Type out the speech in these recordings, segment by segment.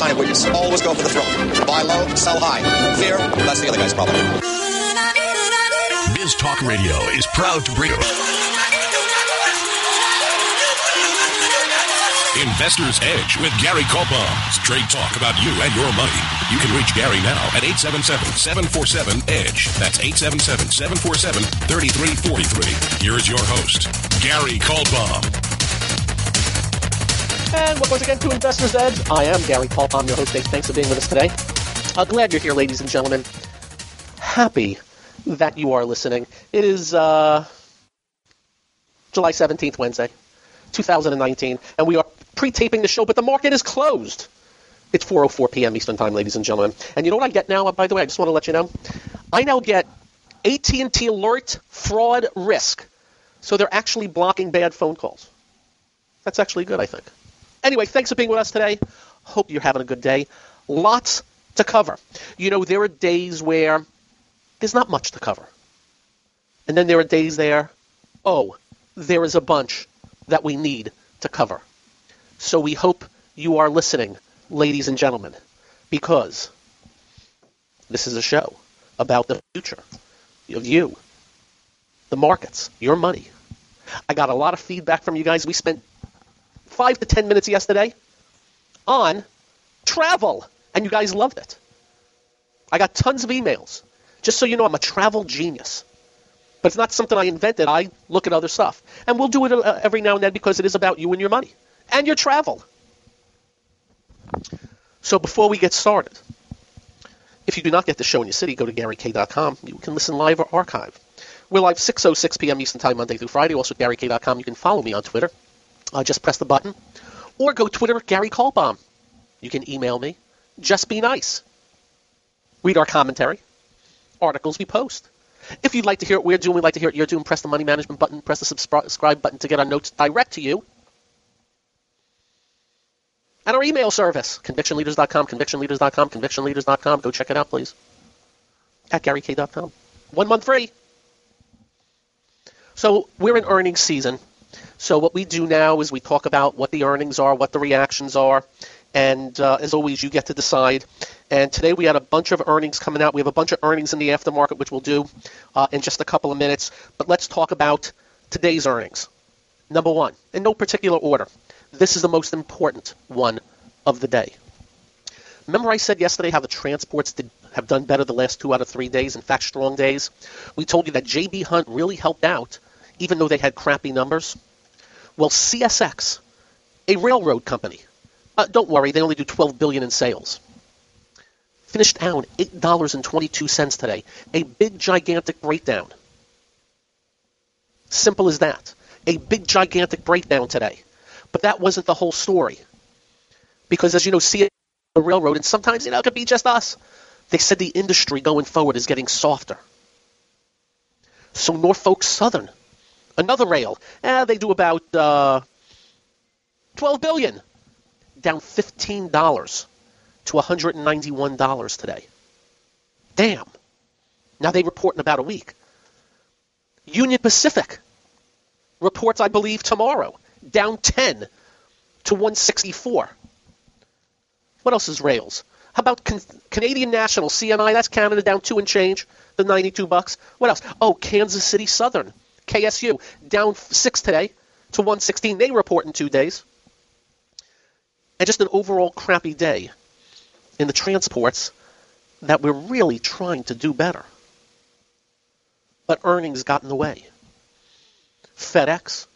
sign of weakness. Always go for the throat. Buy low, sell high. Fear, that's the other guy's problem. Biz Talk Radio is proud to bring you. Investor's Edge with Gary Kaltbaum. Straight talk about you and your money. You can reach Gary now at 877-747-EDGE. That's 877-747-3343. Here's your host, Gary Kaltbaum. And welcome once again to Investor's Edge. I am Gary Paul. I'm your host. Thanks for being with us today. Uh, glad you're here, ladies and gentlemen. Happy that you are listening. It is uh, July 17th, Wednesday, 2019, and we are pre-taping the show, but the market is closed. It's 4:04 p.m. Eastern Time, ladies and gentlemen. And you know what I get now? By the way, I just want to let you know, I now get AT&T Alert Fraud Risk. So they're actually blocking bad phone calls. That's actually good, I think. Anyway, thanks for being with us today. Hope you're having a good day. Lots to cover. You know, there are days where there's not much to cover. And then there are days there, oh, there is a bunch that we need to cover. So we hope you are listening, ladies and gentlemen, because this is a show about the future of you, the markets, your money. I got a lot of feedback from you guys. We spent five to ten minutes yesterday on travel, and you guys loved it. I got tons of emails. Just so you know, I'm a travel genius. But it's not something I invented. I look at other stuff. And we'll do it uh, every now and then because it is about you and your money and your travel. So before we get started, if you do not get the show in your city, go to GaryK.com. You can listen live or archive. We're live 6.06 p.m. Eastern Time, Monday through Friday. Also, GaryK.com. You can follow me on Twitter. Uh, just press the button. Or go Twitter, Gary Kaltbaum. You can email me. Just be nice. Read our commentary. Articles we post. If you'd like to hear what we're doing, we'd like to hear what you're doing, press the money management button, press the subscribe button to get our notes direct to you and our email service, convictionleaders.com, convictionleaders.com, convictionleaders.com. Go check it out, please. At GaryK.com. One month free. So we're in earnings season. So what we do now is we talk about what the earnings are, what the reactions are, and uh, as always, you get to decide. And today we had a bunch of earnings coming out. We have a bunch of earnings in the aftermarket, which we'll do uh, in just a couple of minutes. But let's talk about today's earnings. Number one, in no particular order. This is the most important one of the day. Remember I said yesterday how the transports did, have done better the last two out of three days, in fact, strong days? We told you that J.B. Hunt really helped out, even though they had crappy numbers. Well, CSX, a railroad company, uh, don't worry, they only do 12 billion in sales. Finished down $8.22 today. A big, gigantic breakdown. Simple as that. A big, gigantic breakdown today. But that wasn't the whole story. Because as you know, see the railroad, and sometimes, you know, it could be just us. They said the industry going forward is getting softer. So Norfolk Southern, another rail, eh, they do about uh, 12 billion, down $15 to $191 today. Damn. Now they report in about a week. Union Pacific reports, I believe, tomorrow down 10 to 164. What else is rails? How about Can- Canadian National CNI? That's Canada down two and change, the 92 bucks. What else? Oh, Kansas City Southern, KSU down six today to 116. They report in two days. And just an overall crappy day in the transports that we're really trying to do better. But earnings got in the way. FedEx,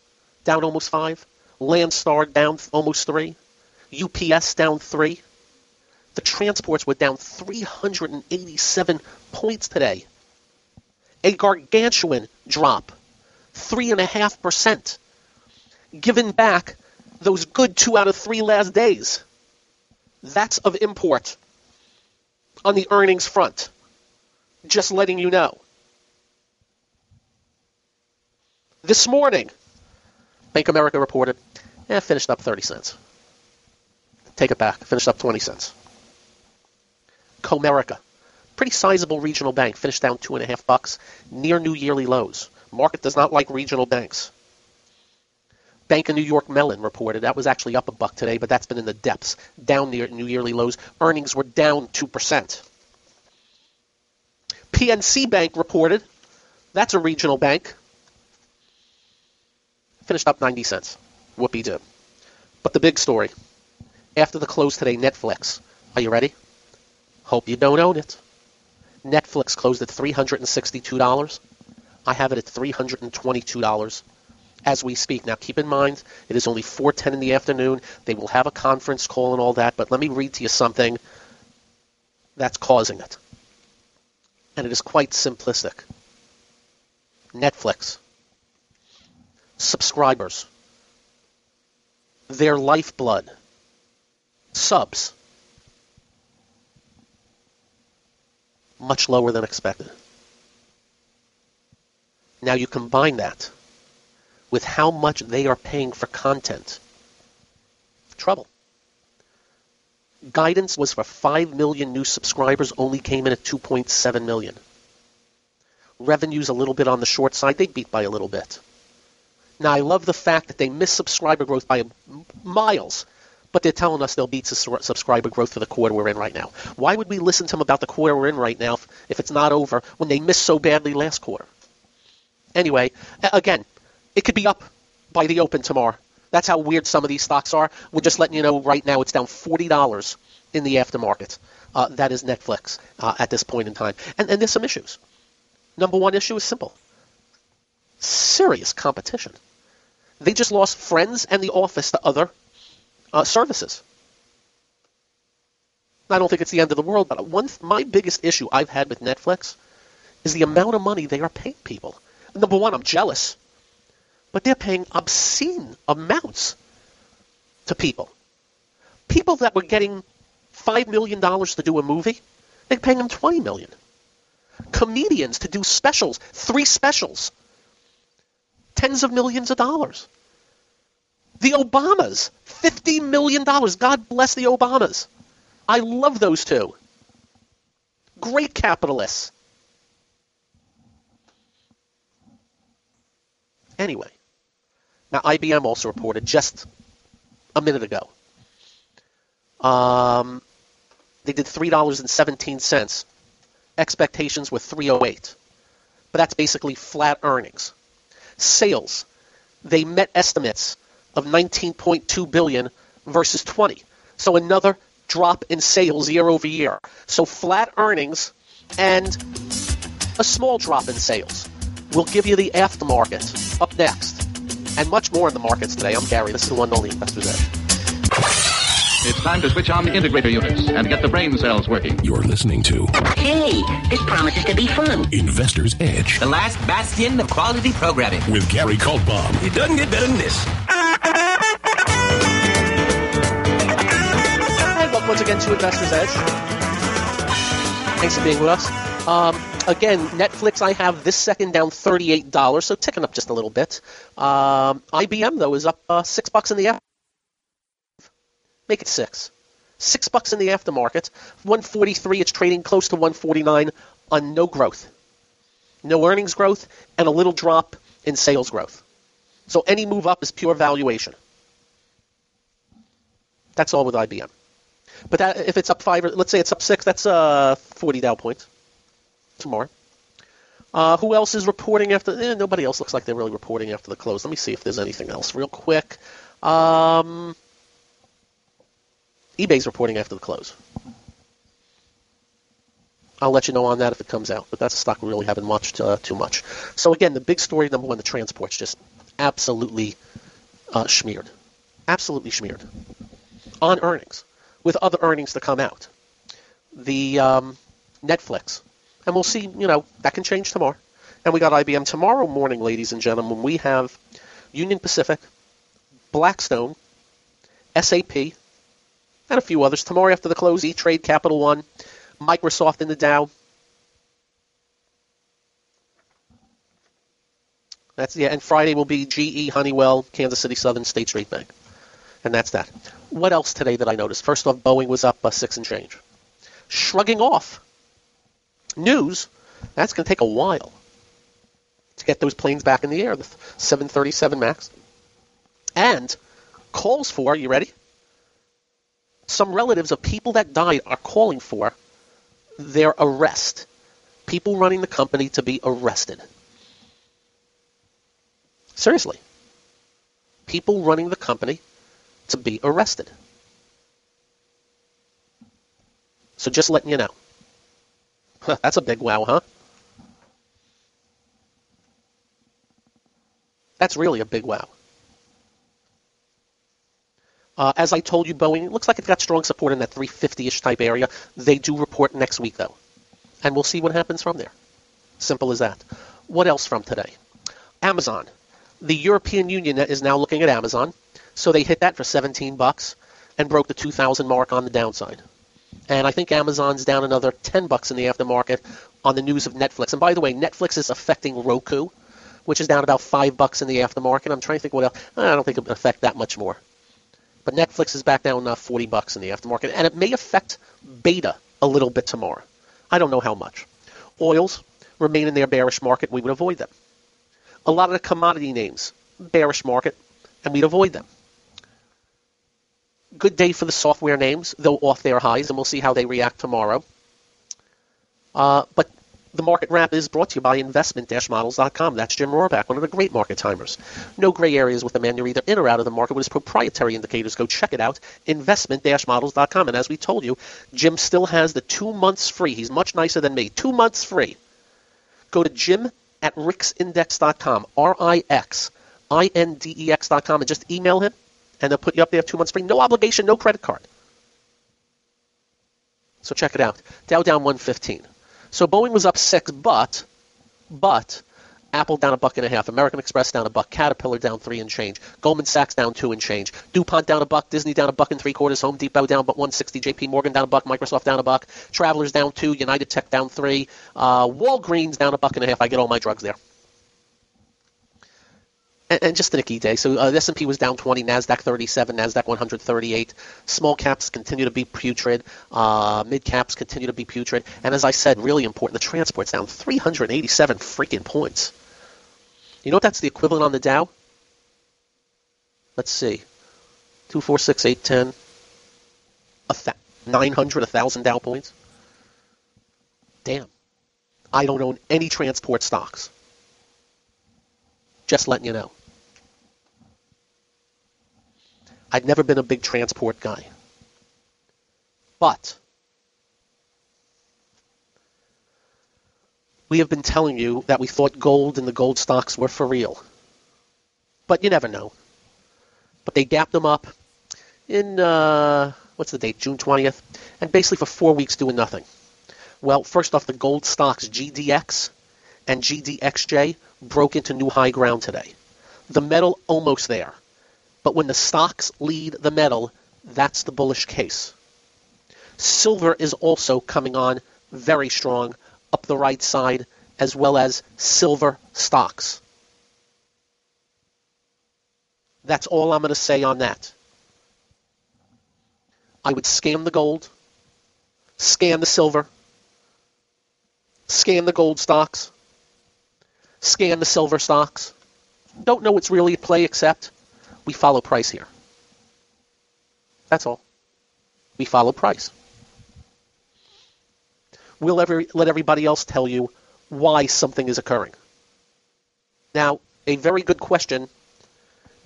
down almost five. Landstar down almost three. UPS down three. The transports were down 387 points today. A gargantuan drop, 3.5%. Given back those good two out of three last days. That's of import on the earnings front. Just letting you know. This morning, Bank America reported, eh, finished up 30 cents. Take it back, finished up 20 cents. Comerica, pretty sizable regional bank, finished down two and a half bucks, near new yearly lows. Market does not like regional banks. Bank of New York Mellon reported that was actually up a buck today, but that's been in the depths, down near new yearly lows. Earnings were down 2%. PNC Bank reported, that's a regional bank, finished up 90 cents. Whoopie do. But the big story, after the close today, Netflix. Are you ready? Hope you don't own it. Netflix closed at $362. I have it at $322 as we speak. Now, keep in mind, it is only 4:10 in the afternoon. They will have a conference call and all that, but let me read to you something that's causing it. And it is quite simplistic. Netflix subscribers, their lifeblood, subs, much lower than expected. Now you combine that with how much they are paying for content. Trouble. Guidance was for 5 million new subscribers, only came in at 2.7 million. Revenue's a little bit on the short side. They beat by a little bit. Now, I love the fact that they missed subscriber growth by miles, but they're telling us they'll beat subscriber growth for the quarter we're in right now. Why would we listen to them about the quarter we're in right now if it's not over when they missed so badly last quarter? Anyway, again, it could be up by the open tomorrow. That's how weird some of these stocks are. We're just letting you know right now it's down $40 in the aftermarket. Uh, that is Netflix uh, at this point in time. And, and there's some issues. Number one issue is simple serious competition. They just lost Friends and The Office to other uh, services. I don't think it's the end of the world, but one my biggest issue I've had with Netflix is the amount of money they are paying people. Number one, I'm jealous, but they're paying obscene amounts to people. People that were getting five million dollars to do a movie, they're paying them twenty million. Comedians to do specials, three specials, tens of millions of dollars. The Obamas, $50 million. God bless the Obamas. I love those two. Great capitalists. Anyway, now IBM also reported just a minute ago. Um, they did $3.17. Expectations were 308. But that's basically flat earnings. Sales, they met estimates of 19.2 billion versus 20. So another drop in sales year over year. So flat earnings and a small drop in sales. We'll give you the aftermarket up next. And much more in the markets today. I'm Gary. This is the one and only Investor's Edge. It's time to switch on the integrator units and get the brain cells working. You're listening to Hey, this promises to be fun. Investor's Edge The last bastion of quality programming. with Gary Kaltbaum. It doesn't get better than this. And welcome once again to Investor's Edge. Thanks for being with us. Um, again, Netflix, I have this second down $38, so ticking up just a little bit. Um, IBM, though, is up uh, 6 bucks in the aftermarket. Make it 6. 6 bucks in the aftermarket. 143, it's trading close to 149 on no growth. No earnings growth, and a little drop in sales growth. So any move up is pure valuation. That's all with IBM. But that, if it's up five, or let's say it's up six, that's uh, 40 Dow points tomorrow. Uh, who else is reporting after? Eh, nobody else looks like they're really reporting after the close. Let me see if there's anything else real quick. Um, eBay's reporting after the close. I'll let you know on that if it comes out, but that's a stock we really haven't watched uh, too much. So again, the big story number one, the transport's just absolutely uh, smeared, absolutely smeared on earnings, with other earnings to come out. The um, Netflix, and we'll see. You know that can change tomorrow. And we got IBM tomorrow morning, ladies and gentlemen. We have Union Pacific, Blackstone, SAP, and a few others tomorrow after the close. E Trade, Capital One, Microsoft in the Dow. That's yeah, and Friday will be GE, Honeywell, Kansas City Southern, State Street Bank, and that's that. What else today that I noticed? First off, Boeing was up uh, six and change. Shrugging off news. That's going to take a while to get those planes back in the air. The 737 Max and calls for, you ready? Some relatives of people that died are calling for their arrest. People running the company to be arrested. Seriously. People running the company to be arrested. So just letting you know. That's a big wow, huh? That's really a big wow. Uh, as I told you, Boeing looks like it got strong support in that 350-ish type area. They do report next week, though, and we'll see what happens from there. Simple as that. What else from today? Amazon. The European Union is now looking at Amazon, so they hit that for 17 bucks and broke the 2,000 mark on the downside. And I think Amazon's down another 10 bucks in the aftermarket on the news of Netflix. And by the way, Netflix is affecting Roku, which is down about 5 bucks in the aftermarket. I'm trying to think what else. I don't think it will affect that much more. But Netflix is back down uh, 40 bucks in the aftermarket, and it may affect Beta a little bit tomorrow. I don't know how much. Oils remain in their bearish market. We would avoid them. A lot of the commodity names, bearish market, and we'd avoid them. Good day for the software names, though off their highs, and we'll see how they react tomorrow. Uh, but the market wrap is brought to you by investment-models.com. That's Jim Rohrbach, one of the great market timers. No gray areas with the man. You're either in or out of the market with his proprietary indicators. Go check it out, investment-models.com. And as we told you, Jim still has the two months free. He's much nicer than me. Two months free. Go to Jim at rixindex.com, R-I-X-I-N-D-E-X.com, and just email him, and they'll put you up there two months free. No obligation, no credit card. So check it out. Dow down 115. So Boeing was up six, but but Apple down a buck and a half, American Express down a buck, Caterpillar down three and change, Goldman Sachs down two and change, DuPont down a buck, Disney down a buck and three quarters, Home Depot down but 160, JP Morgan down a buck, Microsoft down a buck, Travelers down two, United Tech down three, uh, Walgreens down a buck and a half. I get all my drugs there and, just a key day. So uh, the S&P was down 20, Nasdaq 37, Nasdaq 138. Small caps continue to be putrid. Uh, mid caps continue to be putrid. And as I said, really important, the transport's down 387 freaking points. You know what that's the equivalent on the Dow? Let's see. 2, 4, 6, 8, 10. A th- 900, 1,000 Dow points. Damn. I don't own any transport stocks. Just letting you know. I've never been a big transport guy. But we have been telling you that we thought gold and the gold stocks were for real. But you never know. But they gapped them up in, uh, what's the date, June 20th, and basically for four weeks doing nothing. Well, first off, the gold stocks GDX and GDXJ broke into new high ground today. The metal almost there. But when the stocks lead the metal, that's the bullish case. Silver is also coming on very strong up the right side, as well as silver stocks. That's all I'm going to say on that. I would scan the gold, scan the silver, scan the gold stocks, scan the silver stocks. Don't know what's really at play except we follow price here. That's all. We follow price. We'll ever let everybody else tell you why something is occurring. Now, a very good question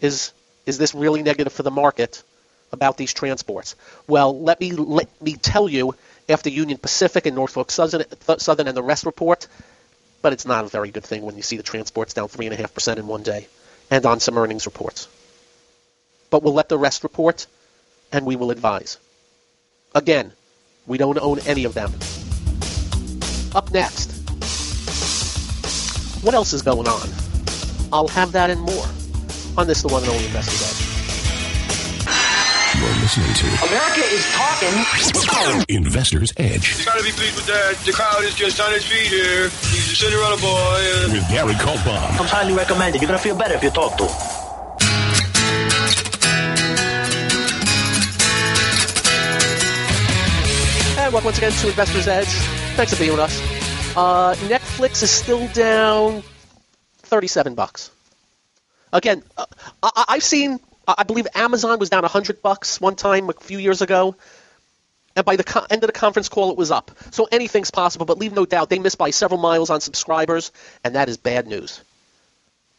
is is this really negative for the market about these transports? Well, let me let me tell you after Union Pacific and Norfolk Southern, Southern and the rest report, but it's not a very good thing when you see the transports down 3.5% in one day and on some earnings reports. But we'll let the rest report and we will advise. Again, we don't own any of them. Up next, what else is going on? I'll have that and more on this, the one and only Investor's Edge. You're listening to America is talking. Investor's Edge You gotta be pleased with that. The crowd is just on his feet here. He's a Cinderella boy. with Gary Kaltbaum. I'm highly recommended. You're gonna feel better if you talk to him. Once again to Investor's Edge. Thanks for being with us. Uh, Netflix is still down 37 bucks. Again, uh, I- I've seen I believe Amazon was down 100 bucks one time a few years ago. And by the co- end of the conference call, it was up. So anything's possible, but leave no doubt they missed by several miles on subscribers, and that is bad news.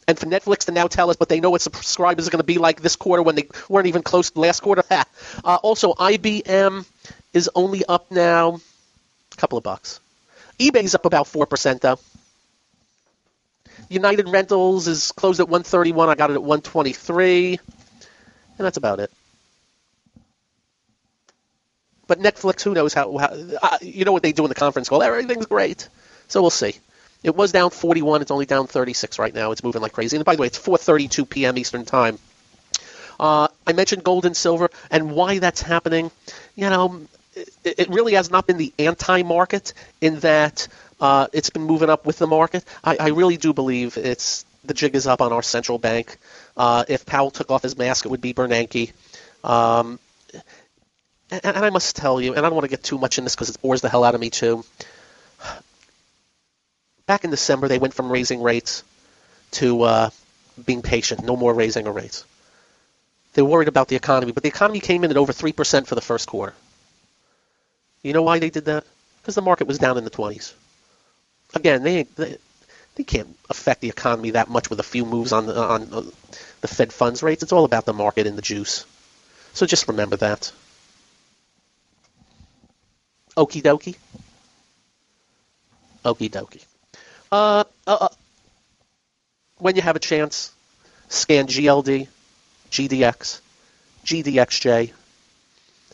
And for Netflix to now tell us but they know what subscribers are going to be like this quarter when they weren't even close last quarter. Uh, also, IBM is only up now a couple of bucks. eBay's up about 4% though. United Rentals is closed at 131. I got it at 123. And that's about it. But Netflix, who knows how, how uh, you know what they do in the conference call. Everything's great. So we'll see. It was down 41. It's only down 36 right now. It's moving like crazy. And by the way, it's 4:32 p.m. Eastern Time. Uh, I mentioned gold and silver and why that's happening. You know, it, really has not been the anti-market in that uh, it's been moving up with the market. I, I really do believe it's the jig is up on our central bank. Uh, if Powell took off his mask, it would be Bernanke. Um, and, and I must tell you, and I don't want to get too much in this because it bores the hell out of me too. Back in December, they went from raising rates to uh, being patient, no more raising of rates. They worried about the economy, but the economy came in at over 3% for the first quarter. You know why they did that? Because the market was down in the 20s. Again, they, they they can't affect the economy that much with a few moves on the, on the Fed funds rates. It's all about the market and the juice. So just remember that. Okie dokie. Okie dokie. Uh, uh, uh, when you have a chance, scan GLD, GDX, GDXJ,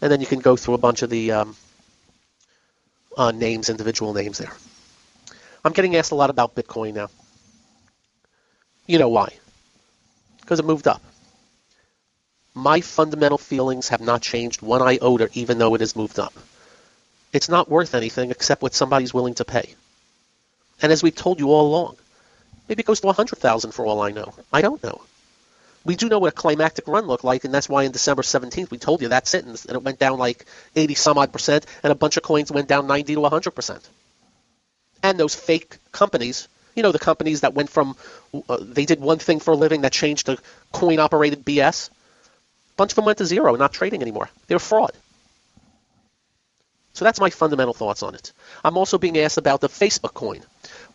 and then you can go through a bunch of the um, uh, names, individual names there. I'm getting asked a lot about Bitcoin now. You know why? Because it moved up. My fundamental feelings have not changed one iota, even though it has moved up. It's not worth anything except what somebody's willing to pay. And as we've told you all along, maybe it goes to 100,000 for all I know. I don't know. We do know what a climactic run looked like, and that's why in December 17th we told you that's it, and it went down like 80 some odd percent, and a bunch of coins went down 90 to 100 percent and those fake companies. You know, the companies that went from uh, they did one thing for a living that changed to coin operated BS. A bunch of them went to zero, not trading anymore. They were fraud. So that's my fundamental thoughts on it. I'm also being asked about the Facebook coin.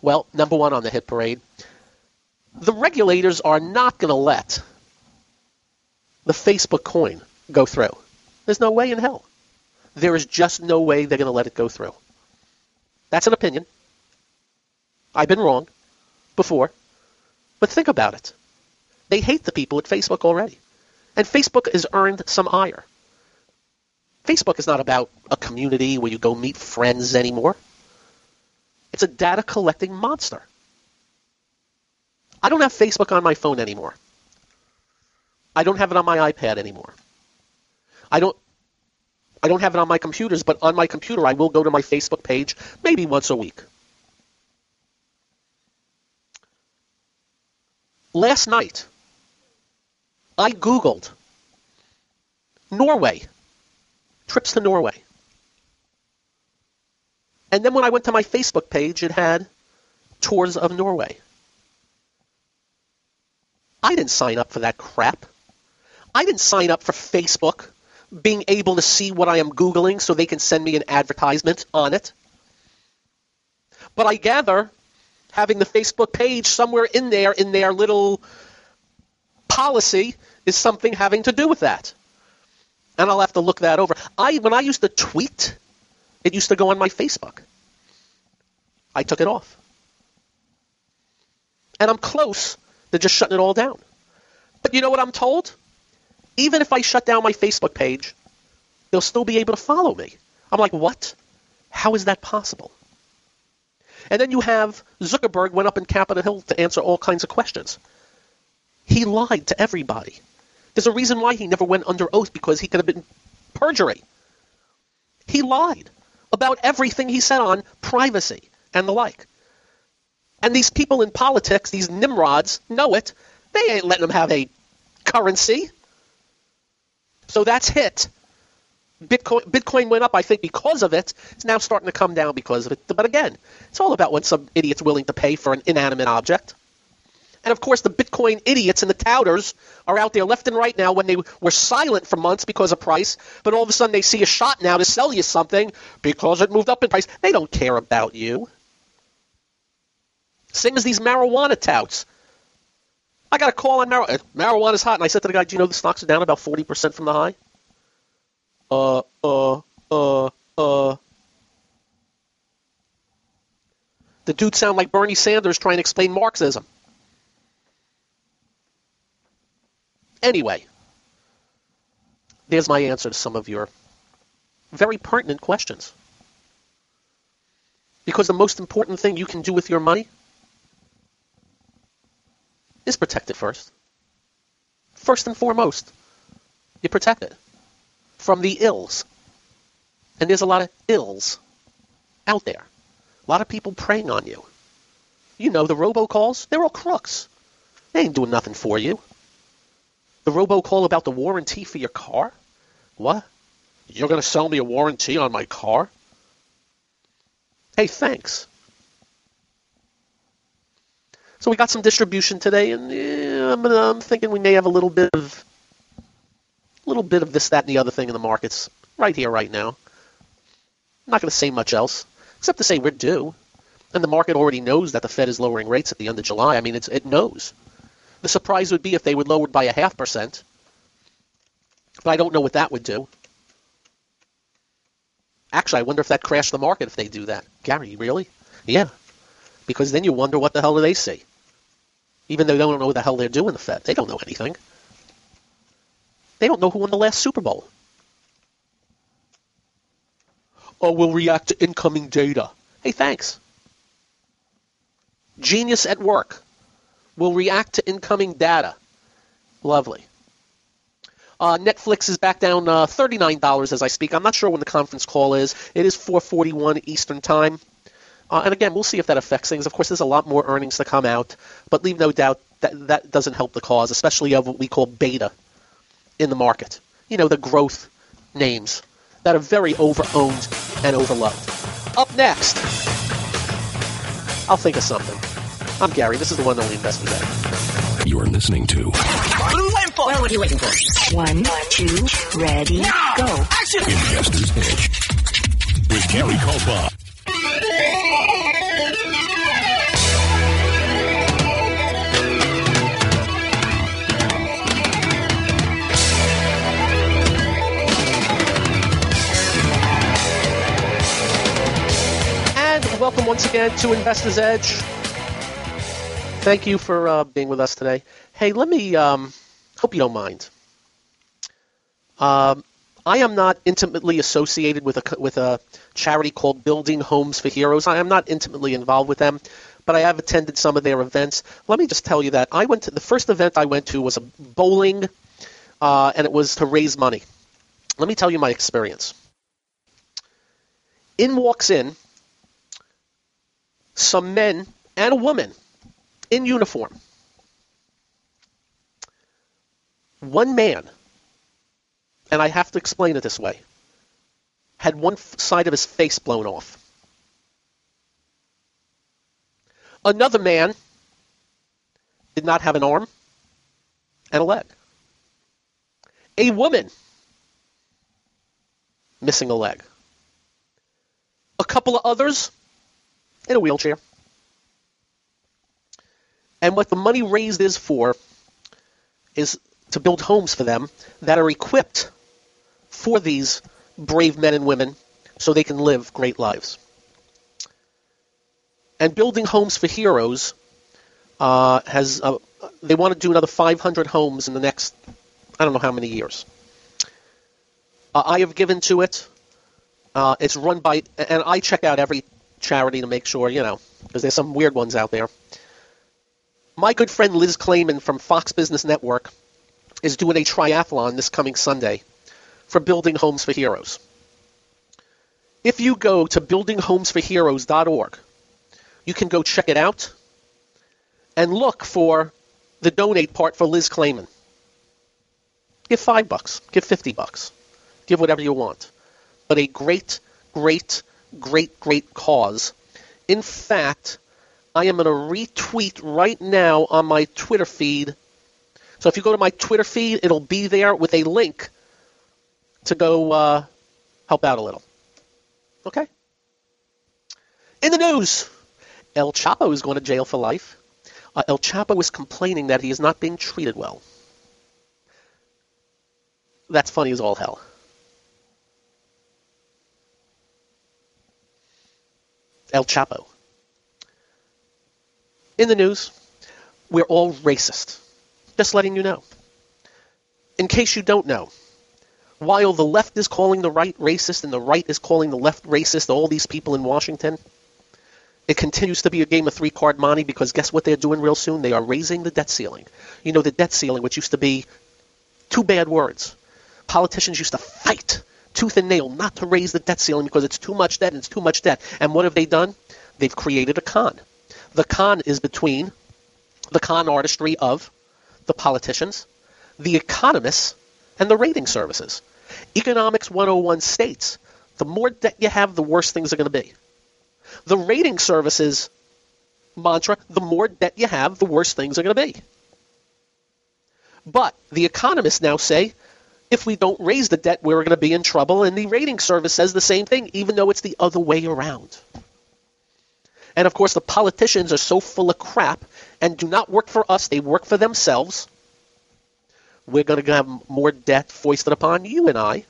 Well, number one on the hit parade, the regulators are not going to let the Facebook coin go through. There's no way in hell. There is just no way they're going to let it go through. That's an opinion. I've been wrong before. But think about it. They hate the people at Facebook already. And Facebook has earned some ire. Facebook is not about a community where you go meet friends anymore. It's a data collecting monster. I don't have Facebook on my phone anymore. I don't have it on my iPad anymore. I don't I don't have it on my computers, but on my computer I will go to my Facebook page maybe once a week. Last night, I Googled Norway, trips to Norway. And then when I went to my Facebook page, it had tours of Norway. I didn't sign up for that crap. I didn't sign up for Facebook being able to see what I am Googling so they can send me an advertisement on it. But I gather having the Facebook page somewhere in there in their little policy is something having to do with that. And I'll have to look that over. I when I used to tweet, it used to go on my Facebook. I took it off. And I'm close to just shutting it all down. But you know what I'm told? Even if I shut down my Facebook page, they'll still be able to follow me. I'm like, what? How is that possible? And then you have Zuckerberg went up in Capitol Hill to answer all kinds of questions. He lied to everybody. There's a reason why he never went under oath because he could have been perjury. He lied about everything he said on privacy and the like. And these people in politics, these nimrods, know it. They ain't letting them have a currency. So that's hit. Bitcoin, Bitcoin went up, I think, because of it. It's now starting to come down because of it. But again, it's all about when some idiot's willing to pay for an inanimate object. And of course, the Bitcoin idiots and the touters are out there left and right now when they were silent for months because of price, but all of a sudden they see a shot now to sell you something because it moved up in price. They don't care about you. Same as these marijuana touts. I got a call on marijuana. Marijuana's hot, and I said to the guy, "Do you know the stocks are down about forty percent from the high?" Uh, uh, uh, uh. The dude sound like Bernie Sanders trying to explain Marxism. Anyway, there's my answer to some of your very pertinent questions. Because the most important thing you can do with your money is protect it first. First and foremost, you protect it from the ills. And there's a lot of ills out there. A lot of people preying on you. You know, the robocalls, they're all crooks. They ain't doing nothing for you. The robocall about the warranty for your car? What? You're going to sell me a warranty on my car? Hey, thanks. So we got some distribution today, and yeah, I'm, I'm thinking we may have a little bit of, little bit of this, that, and the other thing in the markets right here, right now. I'm not going to say much else, except to say we're due, and the market already knows that the Fed is lowering rates at the end of July. I mean, it knows. The surprise would be if they would lower it by a half percent, but I don't know what that would do. Actually, I wonder if that crashed the market if they do that. Gary, really? Yeah. Because then you wonder what the hell do they see? Even though they don't know what the hell they're doing, the Fed. They don't know anything. They don't know who won the last Super Bowl. Oh, we'll react to incoming data. Hey, thanks. Genius at work. Will react to incoming data. Lovely. Uh, Netflix is back down uh, $39 as I speak. I'm not sure when the conference call is. It is 4:41 Eastern Time. Uh, and again, we'll see if that affects things. Of course, there's a lot more earnings to come out, but leave no doubt that that doesn't help the cause, especially of what we call beta in the market. You know, the growth names that are very over-owned and overloved. Up next, I'll think of something. I'm Gary. This is the one and only Investor's Edge. You're listening to Well, what are you waiting for? One, two, ready, go. Action. Investor's Edge with Gary Kaltbaum. Welcome once again to Investor's Edge. Thank you for uh, being with us today. Hey, let me, um, hope you don't mind. Um, I am not intimately associated with a, with a charity called Building Homes for Heroes. I am not intimately involved with them, but I have attended some of their events. Let me just tell you that I went to the first event I went to was a bowling, uh, and it was to raise money. Let me tell you my experience. In walks in some men and a woman in uniform. One man, and I have to explain it this way, had one side of his face blown off. Another man did not have an arm and a leg. A woman missing a leg. A couple of others in a wheelchair. And what the money raised is for is to build homes for them that are equipped for these brave men and women so they can live great lives. And building homes for heroes uh, has uh, they want to do another 500 homes in the next I don't know how many years. Uh, I have given to it. Uh, it's run by and I check out every charity to make sure you know because there's some weird ones out there. My good friend Liz Claman from Fox Business Network is doing a triathlon this coming Sunday for Building Homes for Heroes. If you go to buildinghomesforheroes.org, you can go check it out and look for the donate part for Liz Claman. Give five bucks, give fifty bucks, give whatever you want. But a great, great, great, great cause. In fact, I am going to retweet right now on my Twitter feed. So if you go to my Twitter feed, it'll be there with a link to go uh, help out a little. Okay? In the news, El Chapo is going to jail for life. Uh, El Chapo is complaining that he is not being treated well. That's funny as all hell. El Chapo. In the news, we're all racist. Just letting you know. In case you don't know, while the left is calling the right racist and the right is calling the left racist, all these people in Washington, it continues to be a game of three card monte because guess what they're doing real soon? They are raising the debt ceiling. You know, the debt ceiling, which used to be two bad words. Politicians used to fight tooth and nail not to raise the debt ceiling because it's too much debt and it's too much debt. And what have they done? They've created a con. The con is between the con artistry of the politicians, the economists, and the rating services. Economics 101 states the more debt you have, the worse things are going to be. The rating services mantra the more debt you have, the worse things are going to be. But the economists now say if we don't raise the debt, we're going to be in trouble. And the rating service says the same thing, even though it's the other way around. And of course, the politicians are so full of crap and do not work for us, they work for themselves. We're going to have more debt foisted upon you and I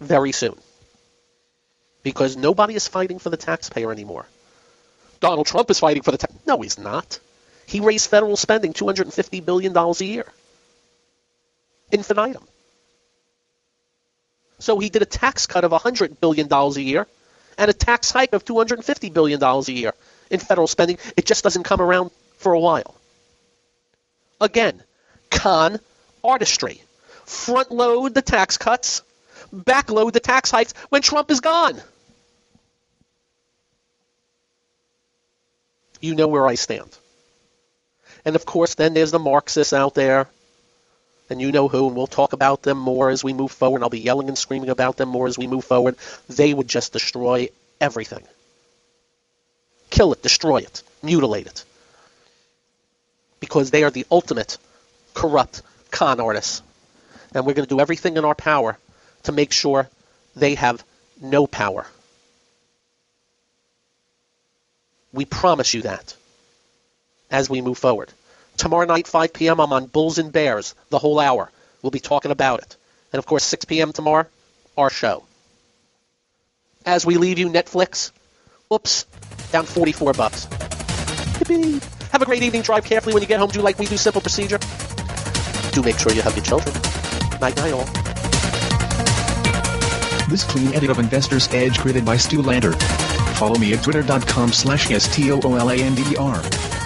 very soon. Because nobody is fighting for the taxpayer anymore. Donald Trump is fighting for the tax. No, he's not. He raised federal spending $250 billion a year. Infinitum. So he did a tax cut of $100 billion a year and a tax hike of $250 billion a year in federal spending. It just doesn't come around for a while. Again, con artistry. Front load the tax cuts, back load the tax hikes when Trump is gone. You know where I stand. And of course, then there's the Marxists out there and you know who, and we'll talk about them more as we move forward. I'll be yelling and screaming about them more as we move forward. They would just destroy everything. Kill it, destroy it, mutilate it. Because they are the ultimate corrupt con artists. And we're going to do everything in our power to make sure they have no power. We promise you that as we move forward. Tomorrow night, 5 p.m., I'm on Bulls and Bears the whole hour. We'll be talking about it. And of course, 6 p.m. tomorrow, our show. As we leave you, Netflix, whoops, down 44 bucks. Yippee. Have a great evening. Drive carefully when you get home. Do like we do. Simple procedure. Do make sure you have your children. Night night all. This clean edit of Investor's Edge created by Stu Lander. Follow me at twitter.com slash S-T-O-O-L-A-N-D-E-R.